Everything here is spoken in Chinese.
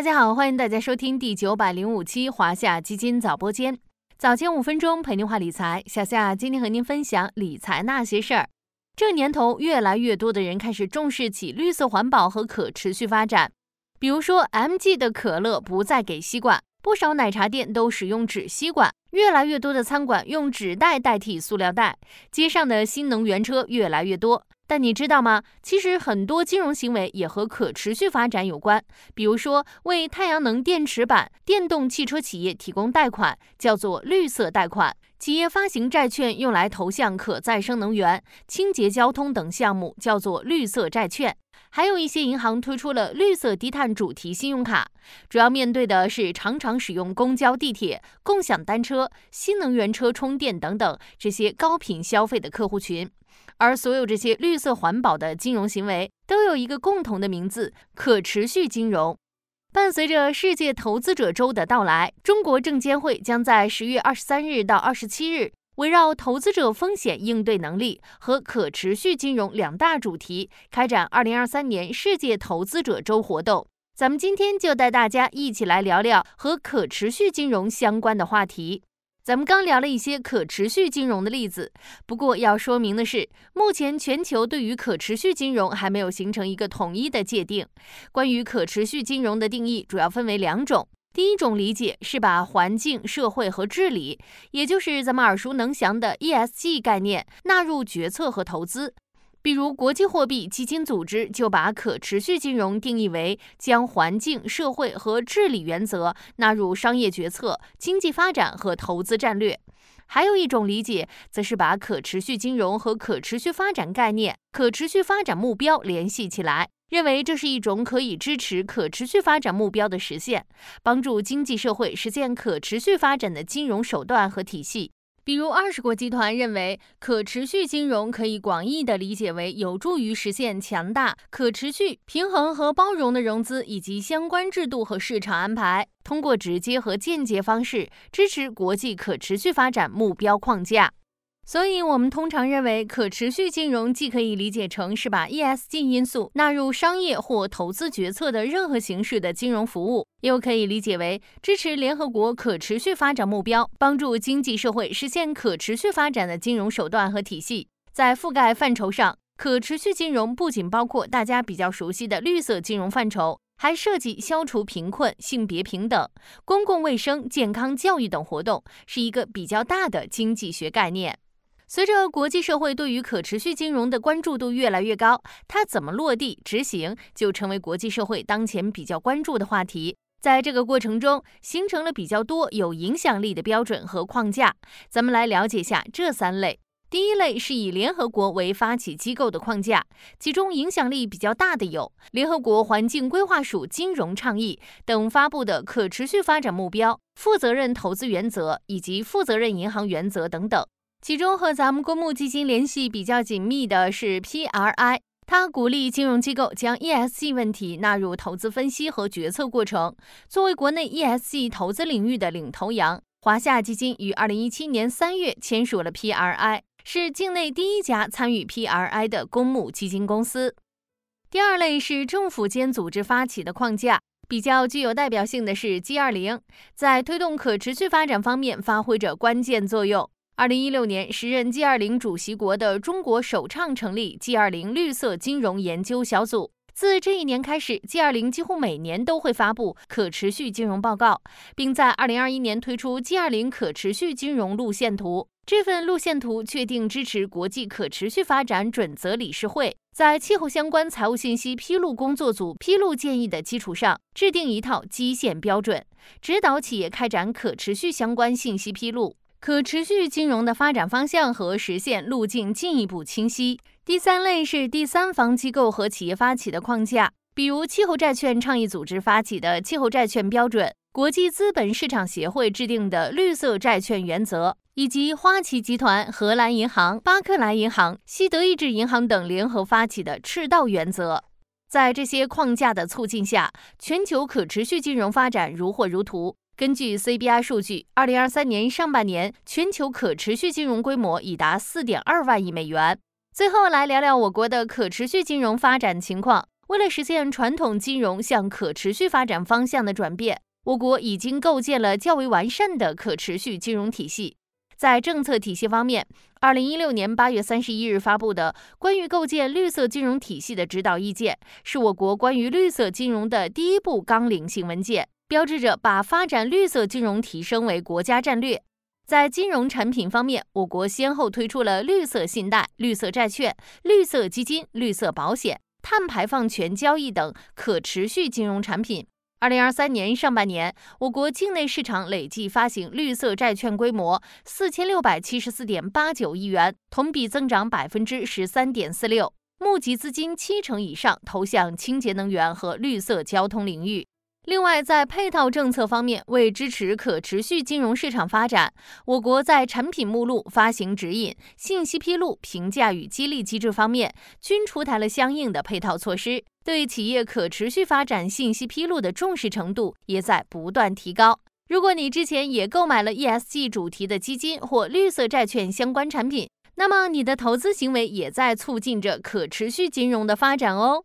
大家好，欢迎大家收听第九百零五期华夏基金早播间，早间五分钟陪您话理财。小夏今天和您分享理财那些事儿。这年头，越来越多的人开始重视起绿色环保和可持续发展。比如说，MG 的可乐不再给吸管，不少奶茶店都使用纸吸管，越来越多的餐馆用纸袋代替塑料袋，街上的新能源车越来越多。但你知道吗？其实很多金融行为也和可持续发展有关。比如说，为太阳能电池板、电动汽车企业提供贷款，叫做绿色贷款；企业发行债券用来投向可再生能源、清洁交通等项目，叫做绿色债券。还有一些银行推出了绿色低碳主题信用卡，主要面对的是常常使用公交、地铁、共享单车、新能源车充电等等这些高频消费的客户群。而所有这些绿色环保的金融行为都有一个共同的名字——可持续金融。伴随着世界投资者周的到来，中国证监会将在十月二十三日到二十七日，围绕投资者风险应对能力和可持续金融两大主题，开展二零二三年世界投资者周活动。咱们今天就带大家一起来聊聊和可持续金融相关的话题。咱们刚聊了一些可持续金融的例子，不过要说明的是，目前全球对于可持续金融还没有形成一个统一的界定。关于可持续金融的定义，主要分为两种。第一种理解是把环境、社会和治理，也就是咱们耳熟能详的 ESG 概念纳入决策和投资。比如，国际货币基金组织就把可持续金融定义为将环境、社会和治理原则纳入商业决策、经济发展和投资战略。还有一种理解，则是把可持续金融和可持续发展概念、可持续发展目标联系起来，认为这是一种可以支持可持续发展目标的实现，帮助经济社会实现可持续发展的金融手段和体系。比如，二十国集团认为，可持续金融可以广义的理解为有助于实现强大、可持续、平衡和包容的融资以及相关制度和市场安排，通过直接和间接方式支持国际可持续发展目标框架。所以，我们通常认为，可持续金融既可以理解成是把 ESG 因素纳入商业或投资决策的任何形式的金融服务，又可以理解为支持联合国可持续发展目标、帮助经济社会实现可持续发展的金融手段和体系。在覆盖范畴上，可持续金融不仅包括大家比较熟悉的绿色金融范畴，还涉及消除贫困、性别平等、公共卫生、健康教育等活动，是一个比较大的经济学概念。随着国际社会对于可持续金融的关注度越来越高，它怎么落地执行就成为国际社会当前比较关注的话题。在这个过程中，形成了比较多有影响力的标准和框架。咱们来了解下这三类。第一类是以联合国为发起机构的框架，其中影响力比较大的有联合国环境规划署金融倡议等发布的可持续发展目标、负责任投资原则以及负责任银行原则等等。其中和咱们公募基金联系比较紧密的是 PRI，它鼓励金融机构将 ESG 问题纳入投资分析和决策过程。作为国内 ESG 投资领域的领头羊，华夏基金于二零一七年三月签署了 PRI，是境内第一家参与 PRI 的公募基金公司。第二类是政府间组织发起的框架，比较具有代表性的是 G20，在推动可持续发展方面发挥着关键作用。二零一六年，时任 G20 主席国的中国首倡成立 G20 绿色金融研究小组。自这一年开始，G20 几乎每年都会发布可持续金融报告，并在二零二一年推出 G20 可持续金融路线图。这份路线图确定支持国际可持续发展准则理事会，在气候相关财务信息披露工作组披露建议的基础上，制定一套基线标准，指导企业开展可持续相关信息披露。可持续金融的发展方向和实现路径进一步清晰。第三类是第三方机构和企业发起的框架，比如气候债券倡议组织发起的气候债券标准，国际资本市场协会制定的绿色债券原则，以及花旗集团、荷兰银行、巴克莱银行、西德意志银行等联合发起的赤道原则。在这些框架的促进下，全球可持续金融发展如火如荼。根据 CBI 数据，二零二三年上半年全球可持续金融规模已达四点二万亿美元。最后来聊聊我国的可持续金融发展情况。为了实现传统金融向可持续发展方向的转变，我国已经构建了较为完善的可持续金融体系。在政策体系方面，二零一六年八月三十一日发布的《关于构建绿色金融体系的指导意见》是我国关于绿色金融的第一部纲领性文件，标志着把发展绿色金融提升为国家战略。在金融产品方面，我国先后推出了绿色信贷、绿色债券、绿色基金、绿色保险、碳排放权交易等可持续金融产品。二零二三年上半年，我国境内市场累计发行绿色债券规模四千六百七十四点八九亿元，同比增长百分之十三点四六，募集资金七成以上投向清洁能源和绿色交通领域。另外，在配套政策方面，为支持可持续金融市场发展，我国在产品目录、发行指引、信息披露、评价与激励机制方面，均出台了相应的配套措施，对企业可持续发展信息披露的重视程度也在不断提高。如果你之前也购买了 ESG 主题的基金或绿色债券相关产品，那么你的投资行为也在促进着可持续金融的发展哦。